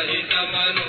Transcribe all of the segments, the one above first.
हरितमन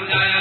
समझाया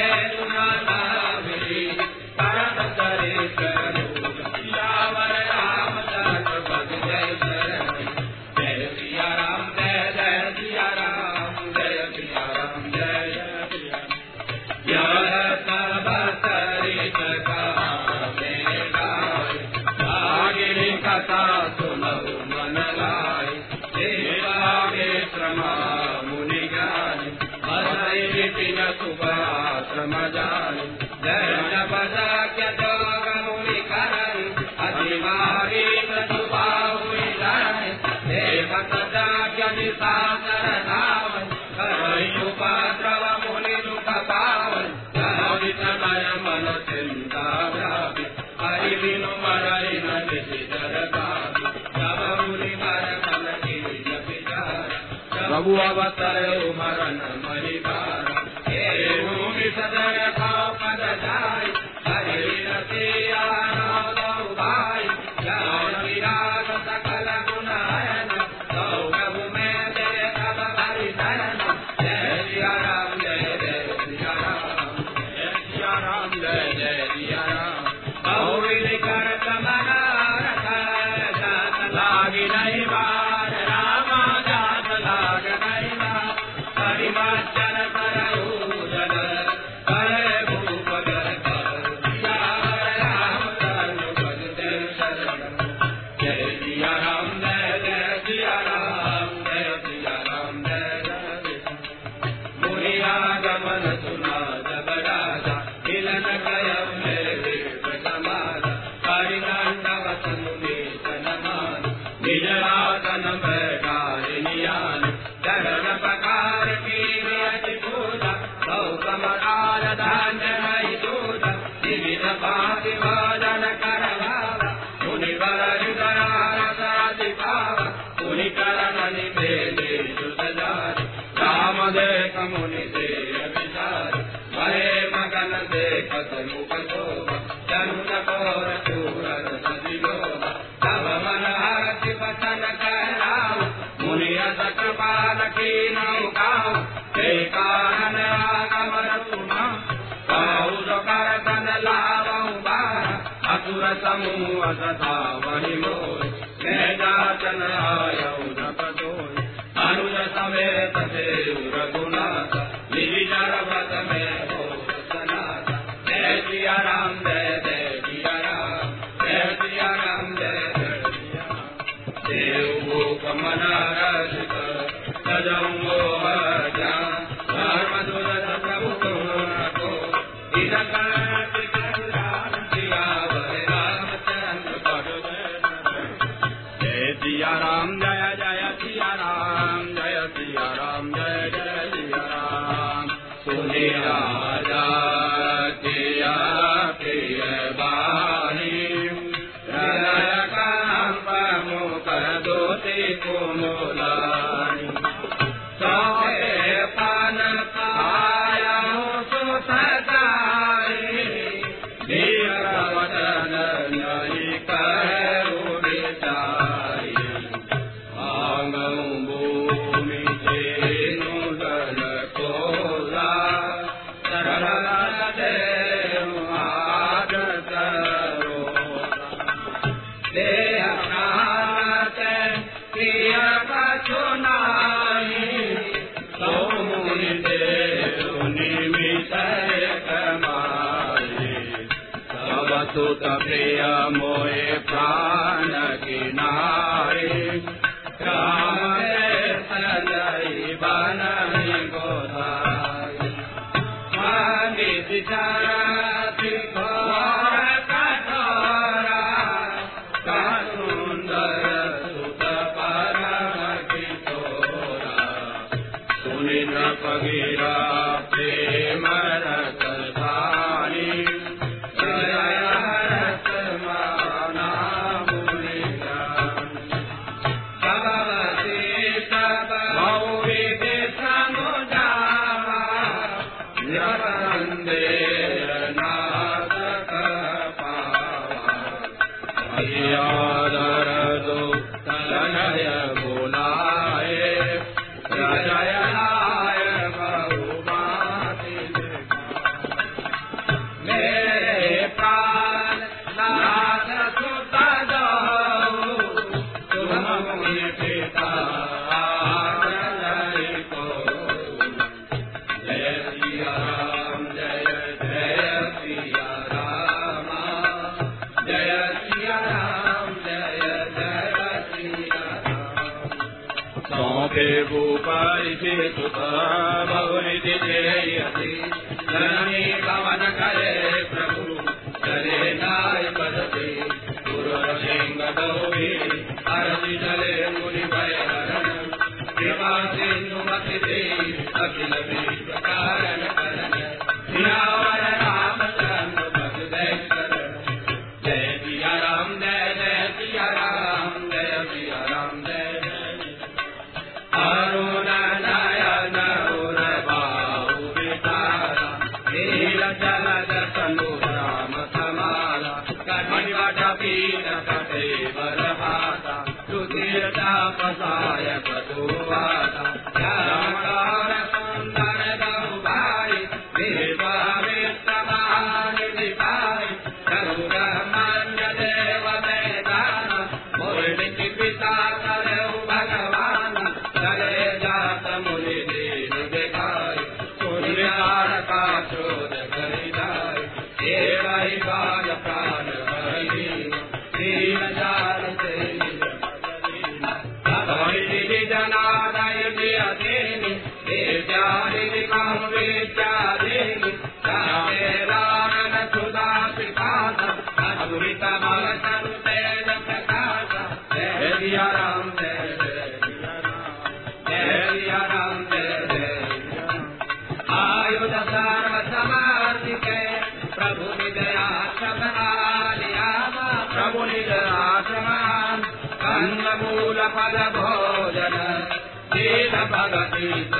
Evangelho विचार मरण महिबार भूमि सदय भाव Thank you.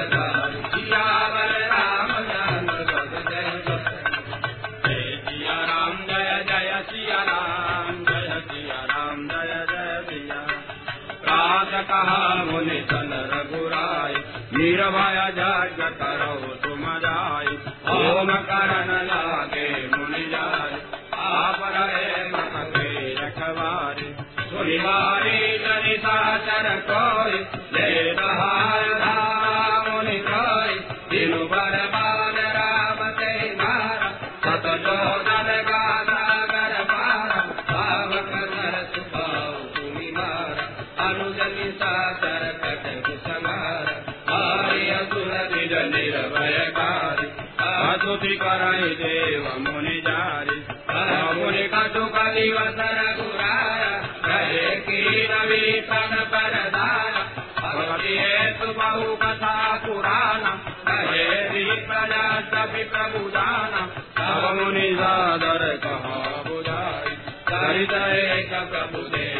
पन परदान भगवती हेतु बहु कथा पुराण। कहे प्रजा सभी प्रभुदान। सब मुनि सादर कहा बुधाई सरित एक प्रभु देव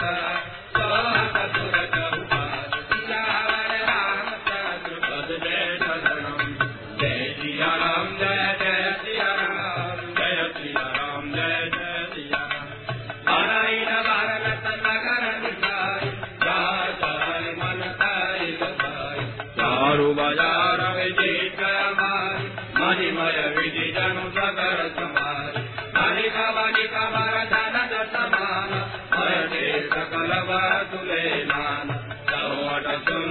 Thank you.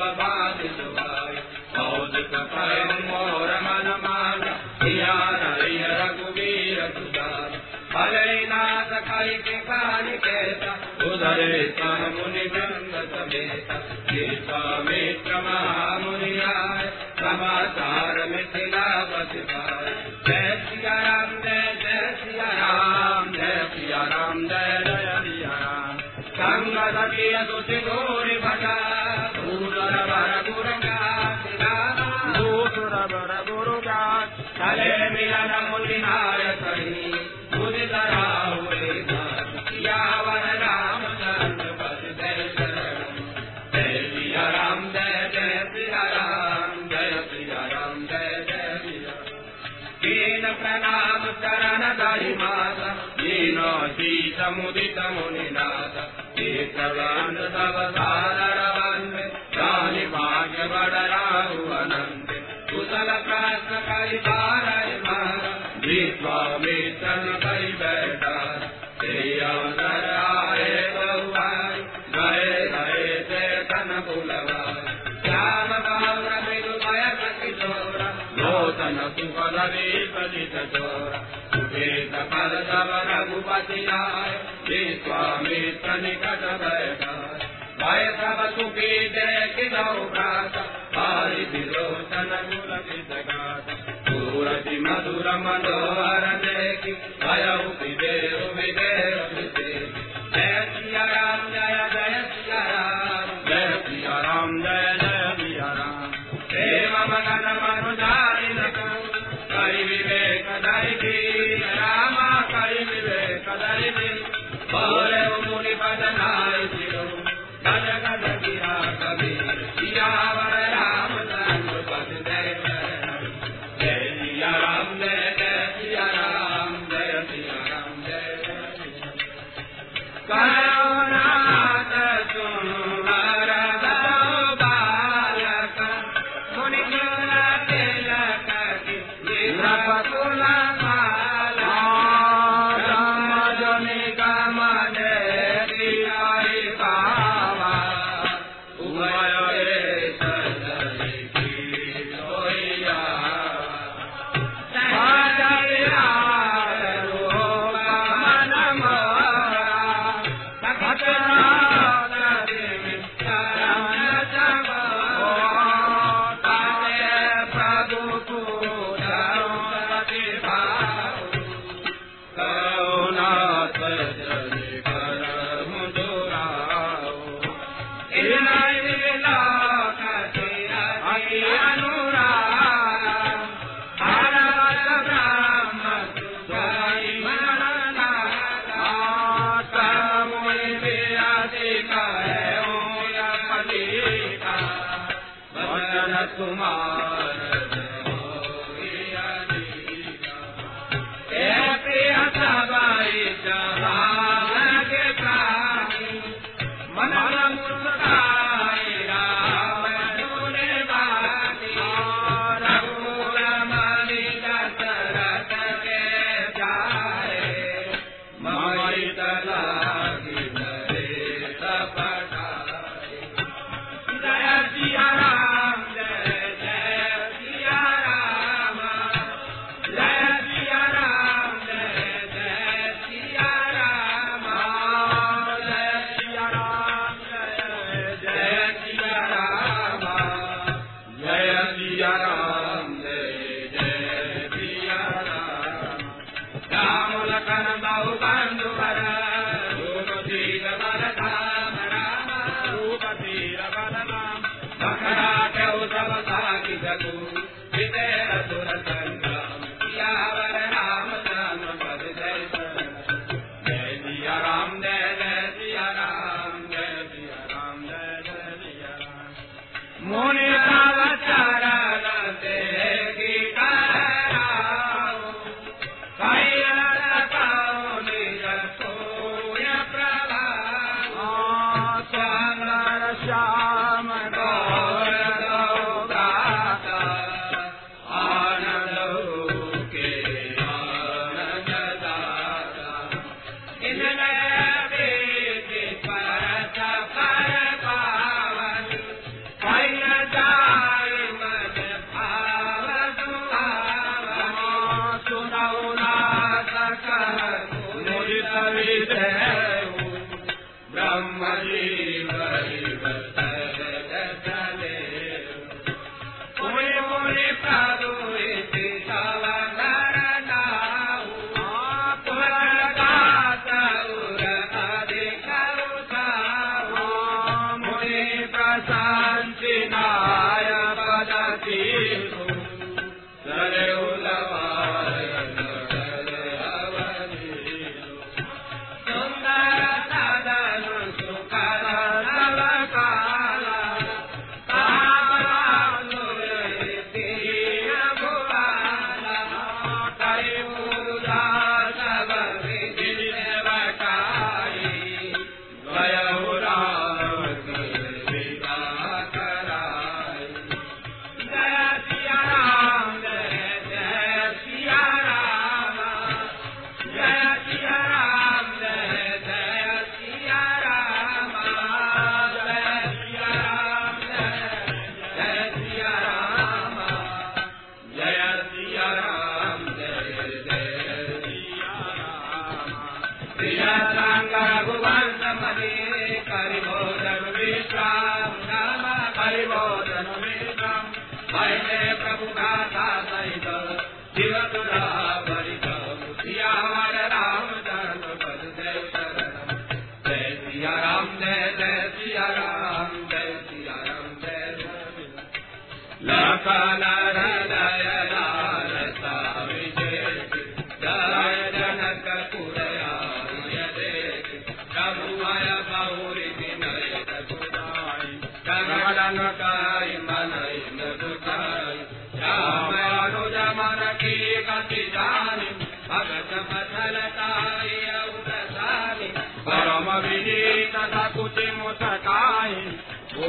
भगवान मधुर मनोहर देखी भय देव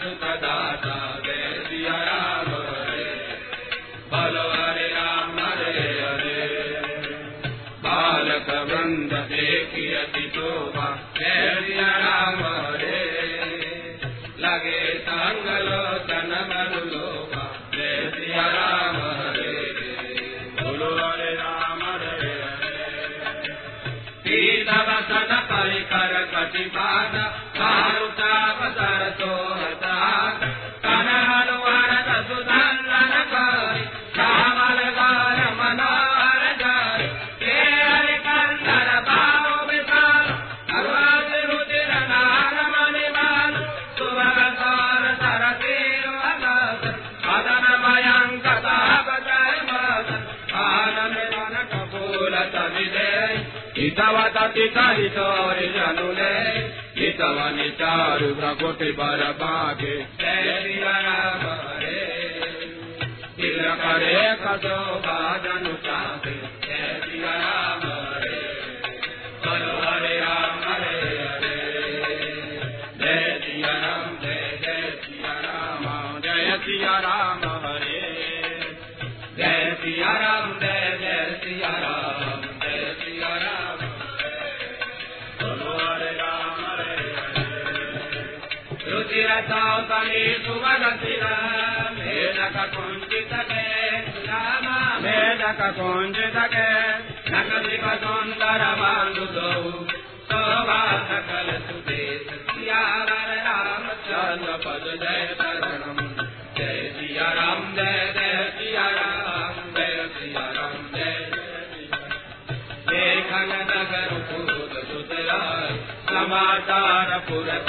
ಸಂತದಾ ಕಕೊಂಡದಗೆ ನಕಲಿ ಬದೊಂದರ ಮಾಡುದವು ಸೋವಾ ಸಕಲ ಸುದೇ ಸಿಯಾರ ರಾಮ ಚಂದ್ರ ಪದ ಜಯ ಶರಣಂ ಜಯ ಸಿಯಾ ರಾಮ ಜಯ ಜಯ ಸಿಯಾ ರಾಮ ಜಯ ಸಿಯಾ ರಾಮ ಜಯ ಜಯ ಖನ ನಗರ ಪೂರ್ವ ಸುತರಾಯ ಸಮಾಚಾರ ಪುರಕ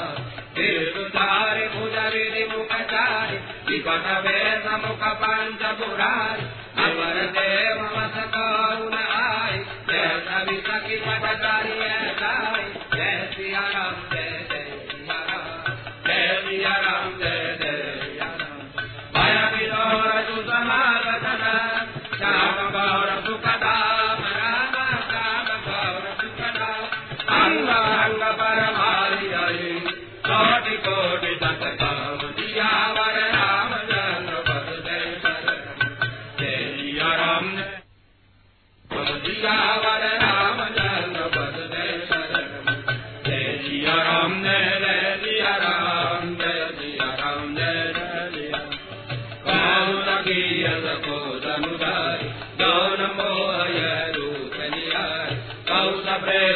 वनवेशमुख पञ्चपुराय अमरदेव मसकारुणाय जय सवितकि पटकार्य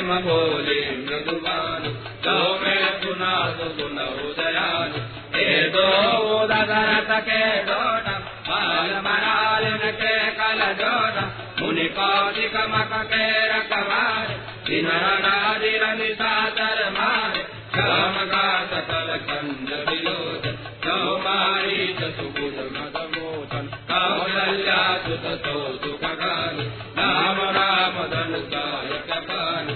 महोले मृदुकानु तो मे सुनासु सुन उदयानु हे दो उदरत के दोन मनाल के कल दोन मुनि कौशिक मक के रकवार दिन रणादिर निसातर मार। श्याम का सकल कंद विलोद तो मारी सुकुल मद मोहन कौशल्या सुत तो सुखकान राम राम धन गायक पानी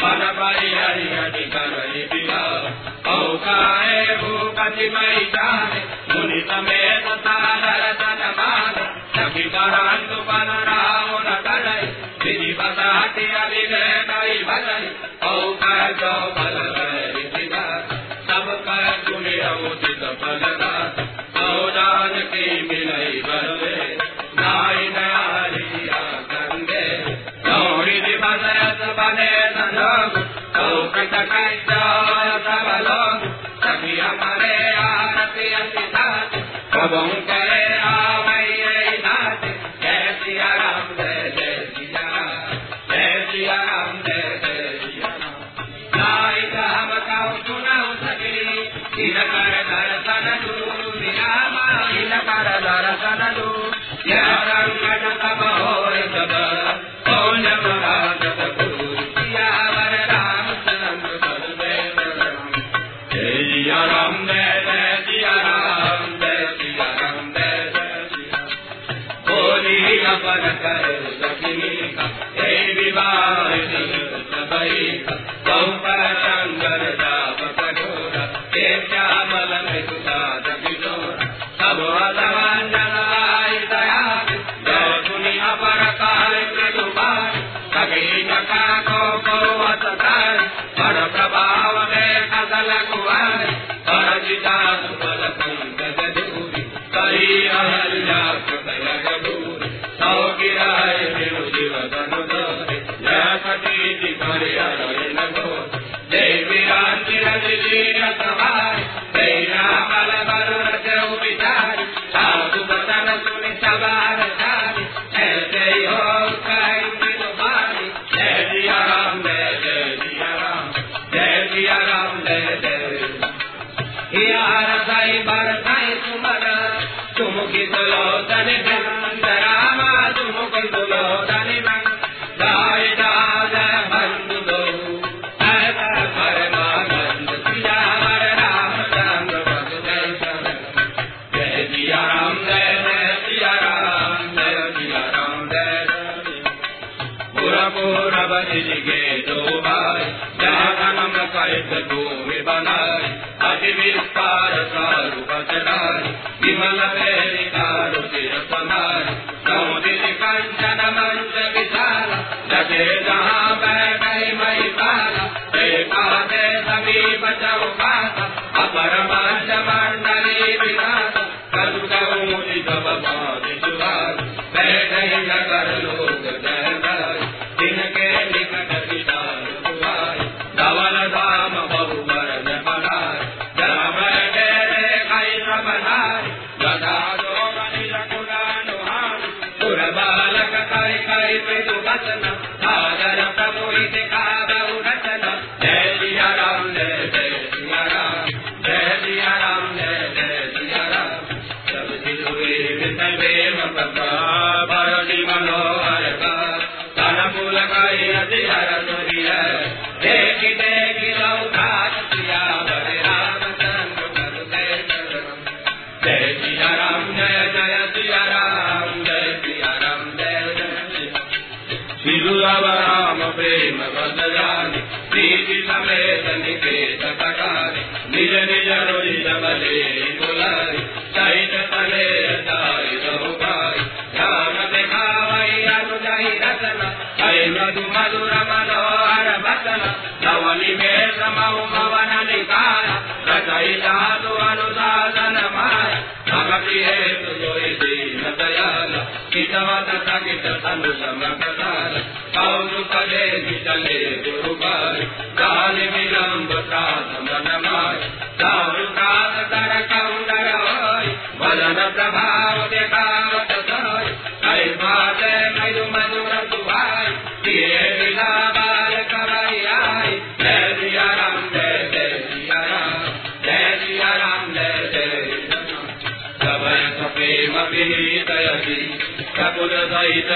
मन बलि हरि हरि करनि बिलाव औकाए भूपति मई जाने मुनि समेत सादर तन मान सभी करंतु पन राम न करै विधि बताते अभिनय कई भलै औकाए जो बल गए Monica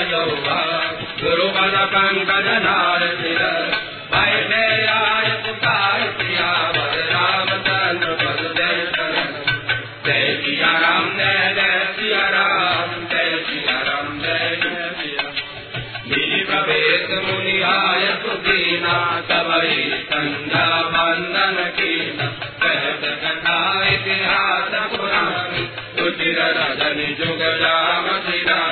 सहित सौभा गुरु पद पंकज नार सिर भय जय आय पुकार प्रिया वर रामचंद्र पद जय जय सिया राम जय जय सिया राम जय सिया राम जय जय सिया निज प्रवेश मुनि सुदीना सबई संध्या बंदन कीना कहत कथा इतिहास पुराण रुचिर रजनि जुग जाम सिरान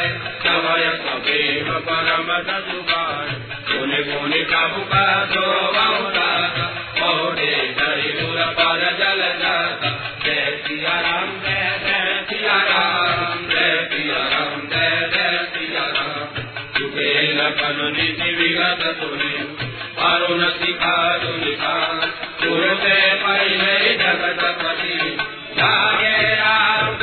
सवेव परम दुबार गुनि गुनि कबु का सो बहुदाता धरि दुर पर जल जाता जय सिया राम जय जय सिया राम जय सिया राम जय जय सिया राम चुके लखन निधि विगत सुनि अरुण शिखा दुनिका सुरते पहिले जगत पति जागे राम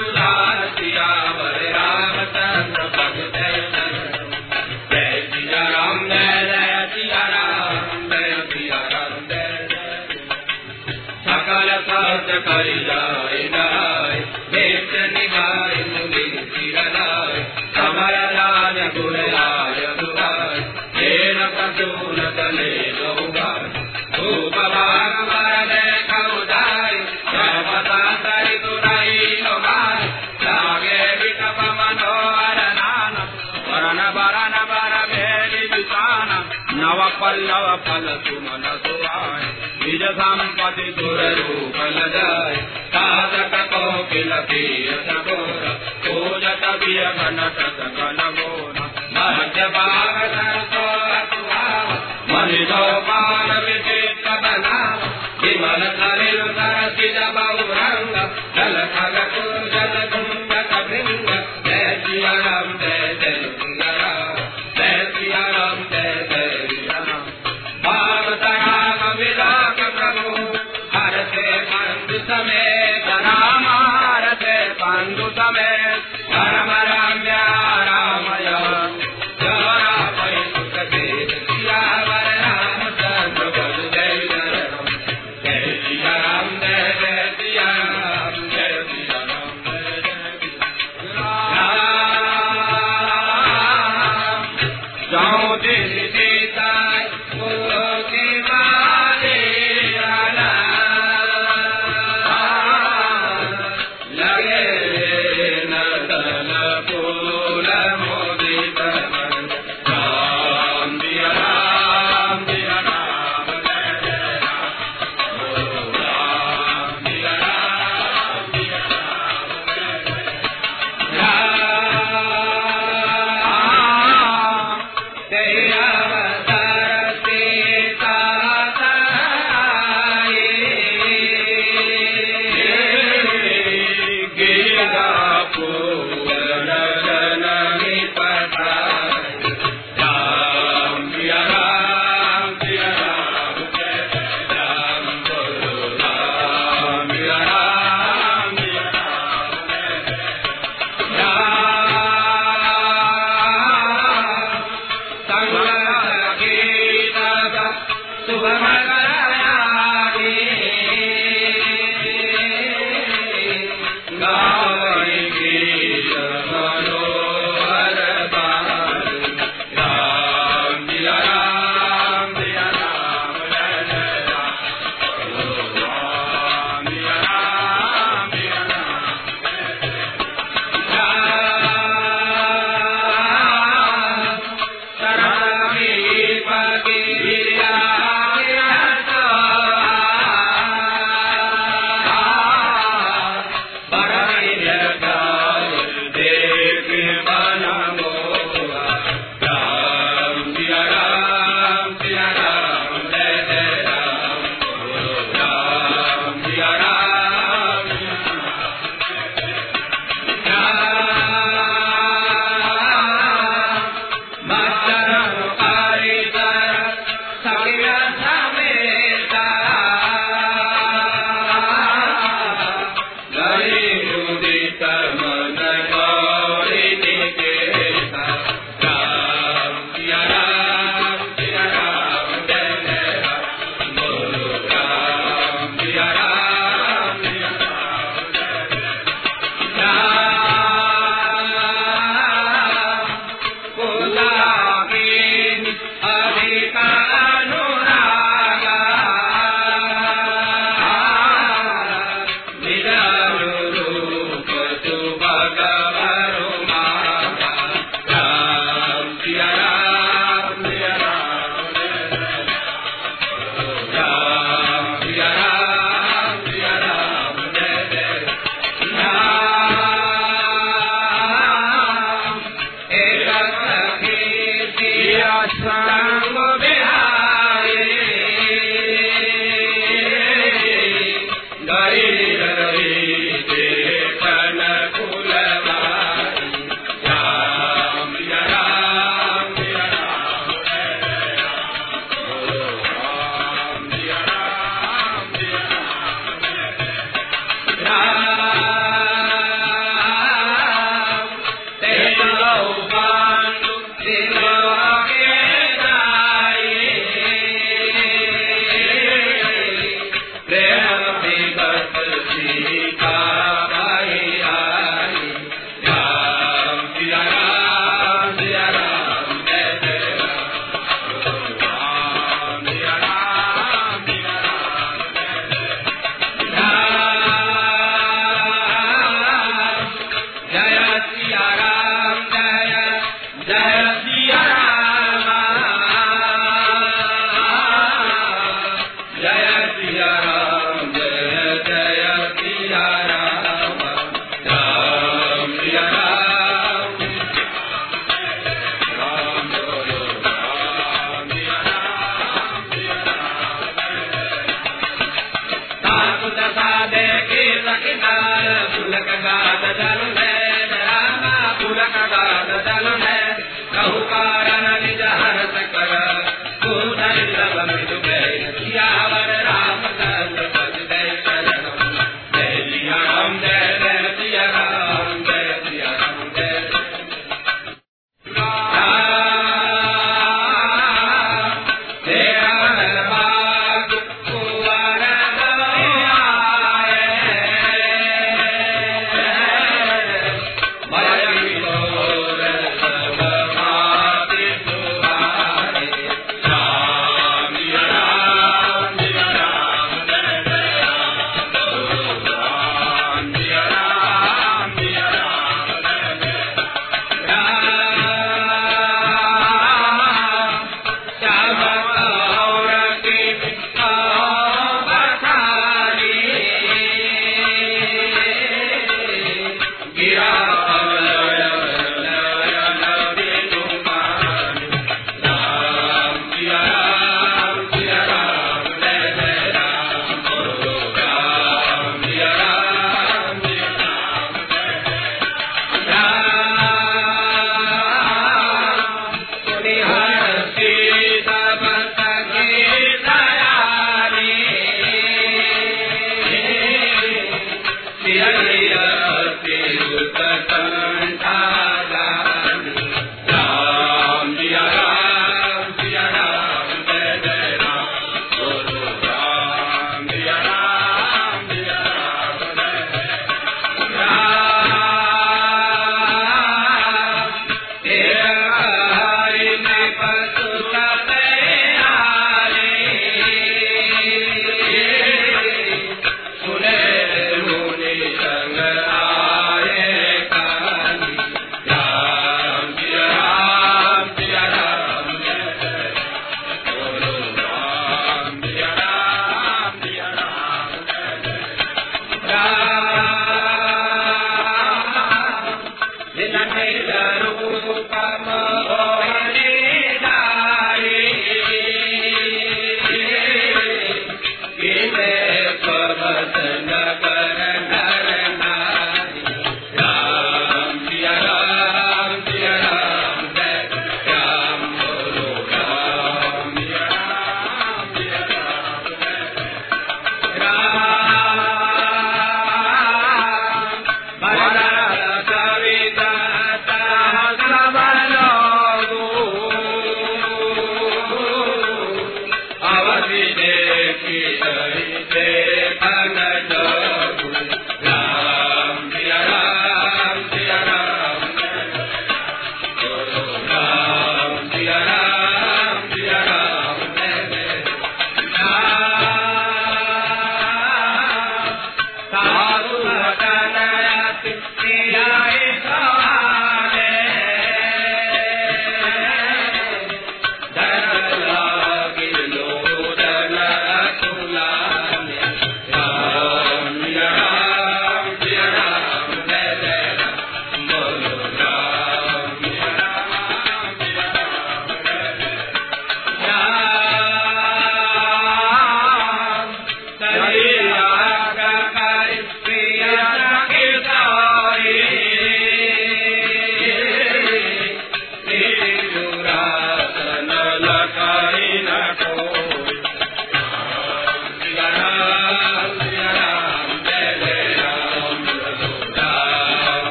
पल्लव फल सुमन सुहाय निज संपति सुर रूप लजाय साधक को कोकिल प्रिय सगोर पूजत बिय घन घनट सकल मोर मध्य बाग सरसो अकुभाव मनि गोपाल विचित्र बनाव विमल सरिल सरसिज बहुरंग जल खग कुंजल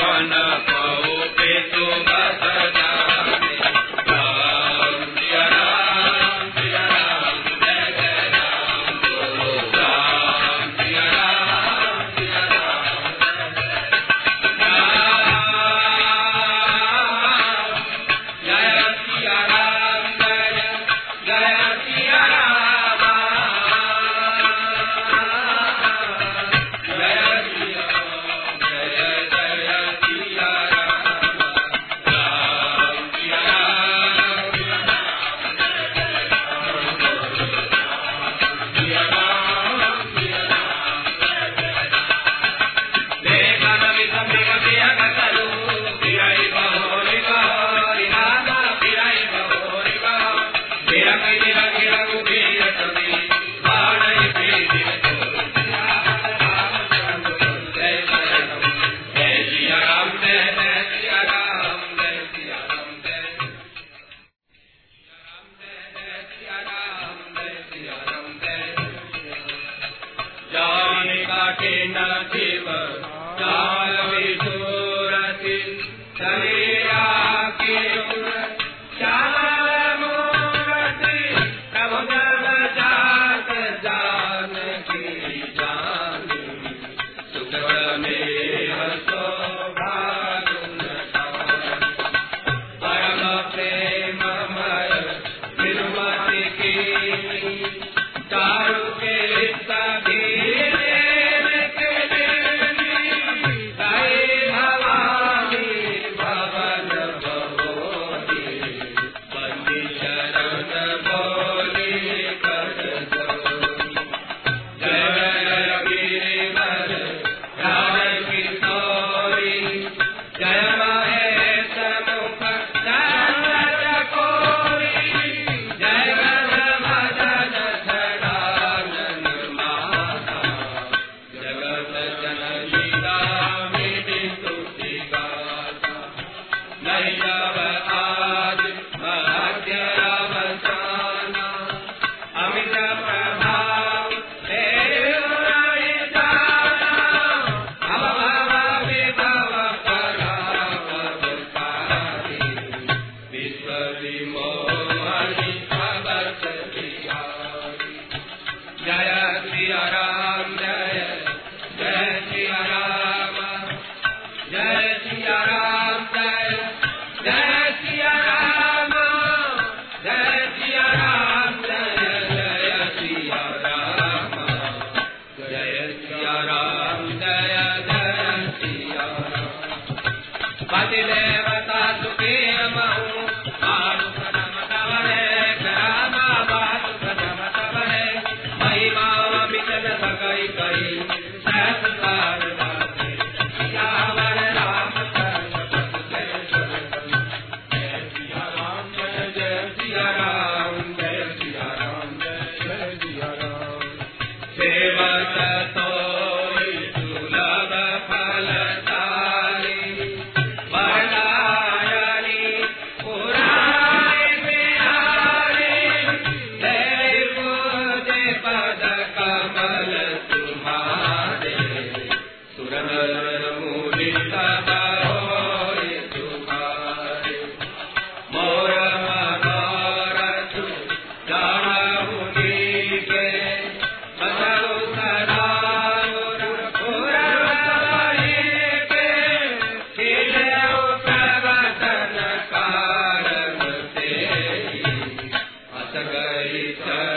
भवन को पे तुम सकलित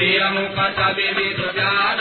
राम सिय मुख सभी विधु ज्ञान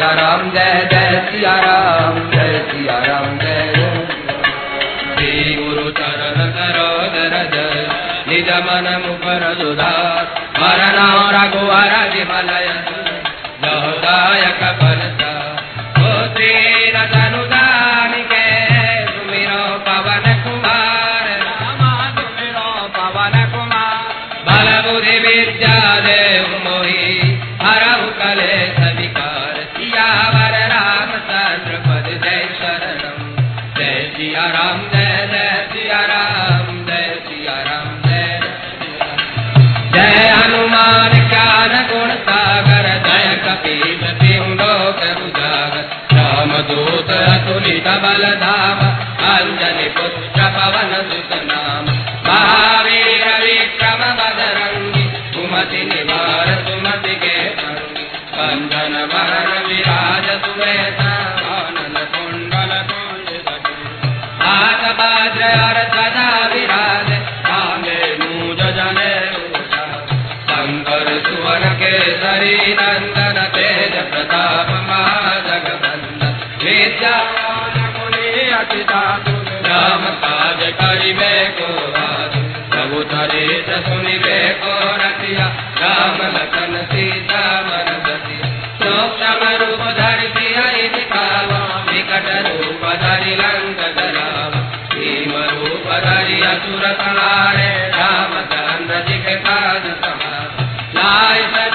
सिया राम जय जय सिया राम जय सिया राम जय। श्री गुरु चरण सरो दरज, निज मन मुकर सुधा। मरण रघुवर विमलय। राम काज करिबे को प्रभु तरेश सुनिबे को रतिया राम लखन सीता मन बतिया सूक्ष्म रूप धरि हरि दिखावा विकट रूप धरि लंक करावा भीम रूप धरि असुर सहारे राम चंद्र दिख काज समार लाय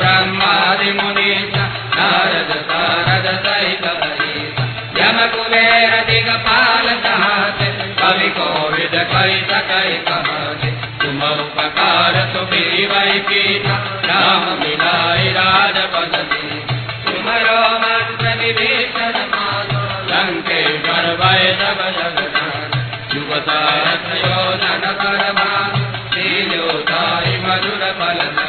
ब्रह्मादिमुनीश, नारद सारद सहित यम कुबेर दिगपाल सहात कवि कोविद कवि सकय कहात तुम उपकार सुबी वै पीता राम मिलाय राजपद तुमरो मंत्र विभीषण लंकेश्वर वय सब जगत युवतारथ योजन परमान लीलोताय मधुर बलता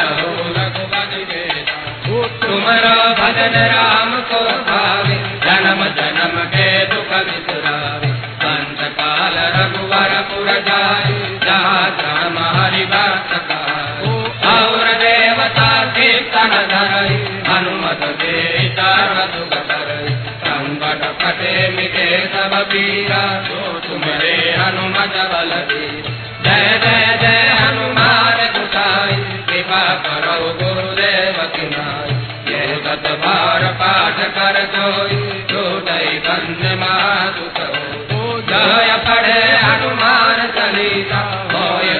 उमरो भगन राम को भावे, जन्म जन्म के दुख विसरावे संत काल रघुवर पुर जाए, जहाँ हरि भक्त और देवता कीर्तन धरई हनुमत के सर्व दुख संकट कटे मिटे सब पीरा तुम्हारे हनुमत बल जय जय जय हनुमान गुसाई, कृपा करो सतबार पाठ कर जोई बंद मातु जय पढ़े हनुमान सलिता होय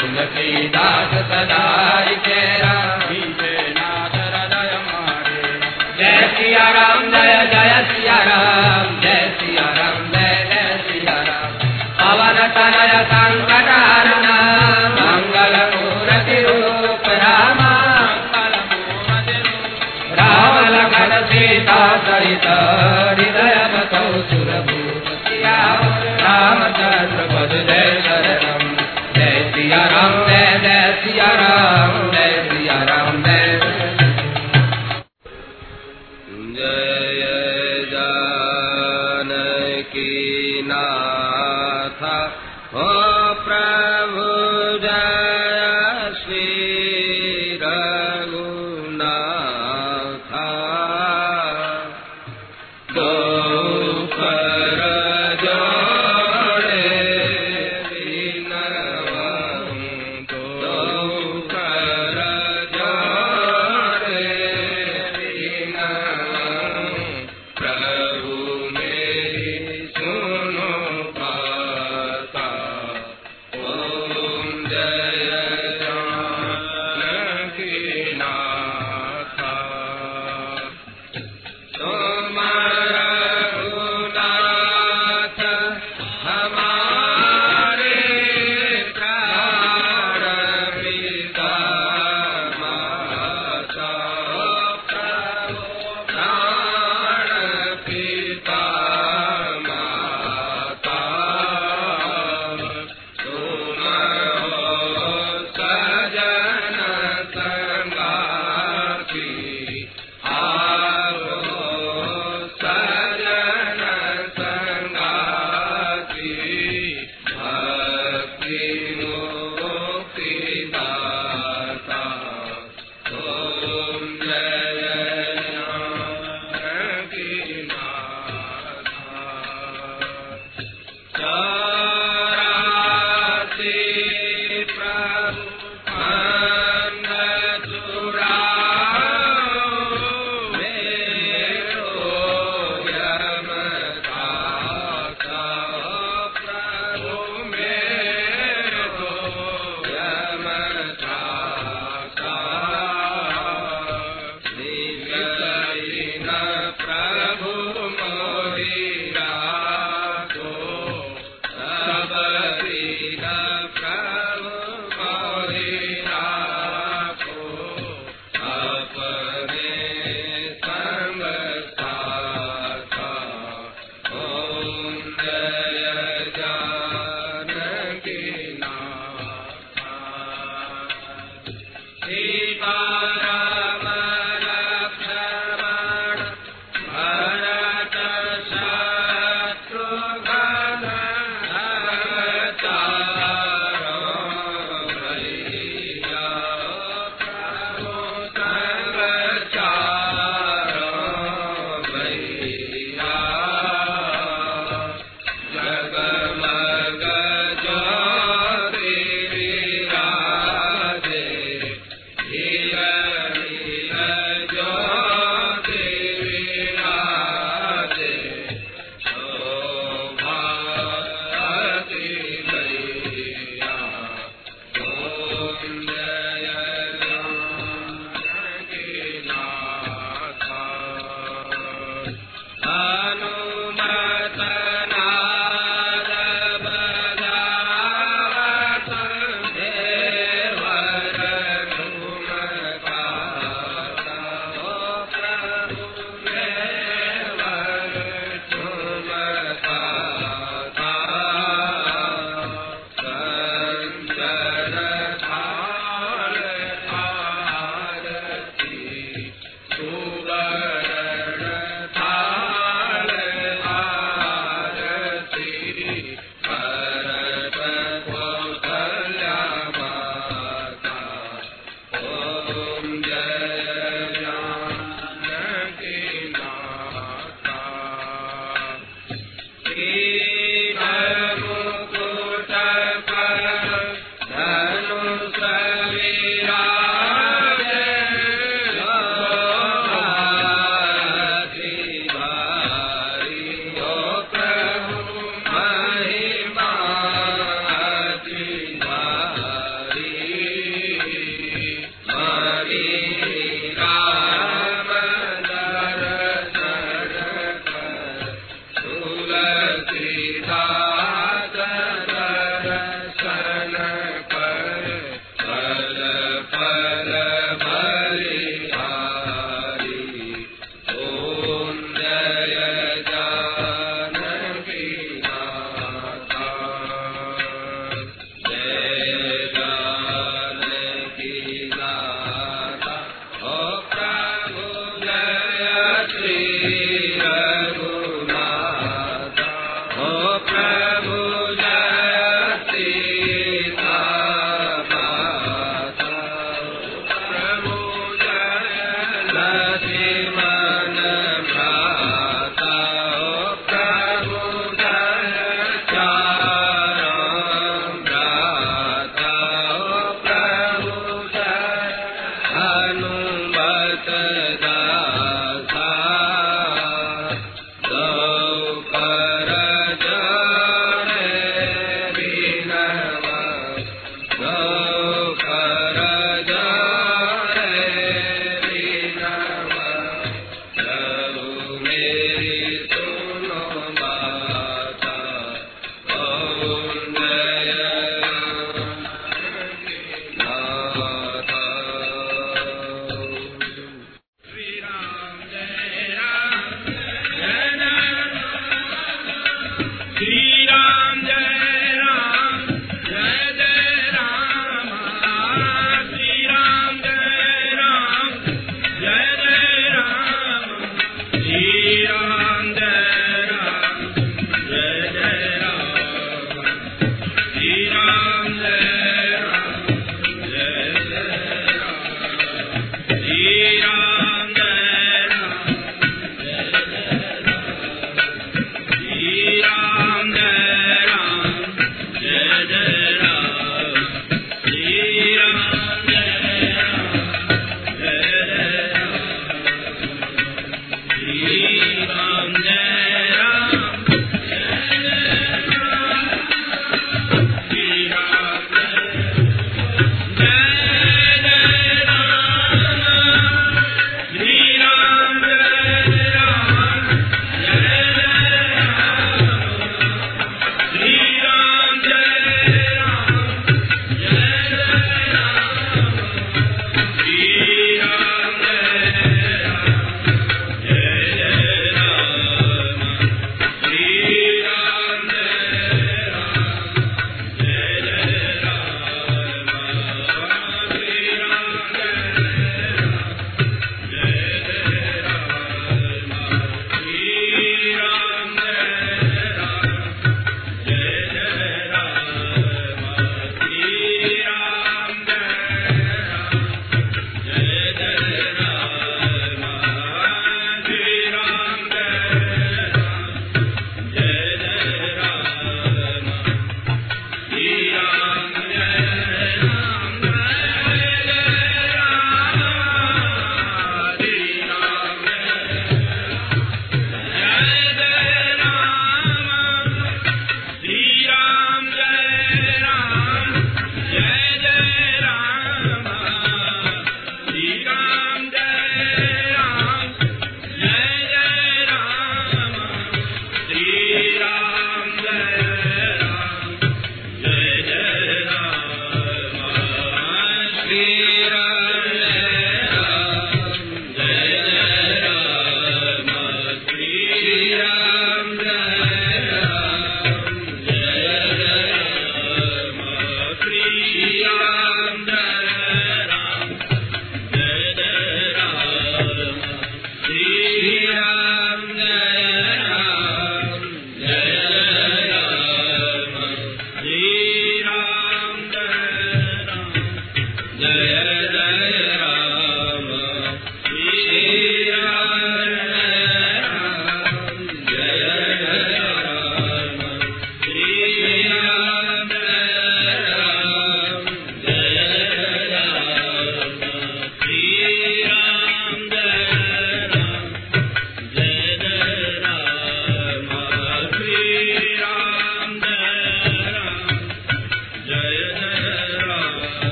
तुलसी दास सदाई केरा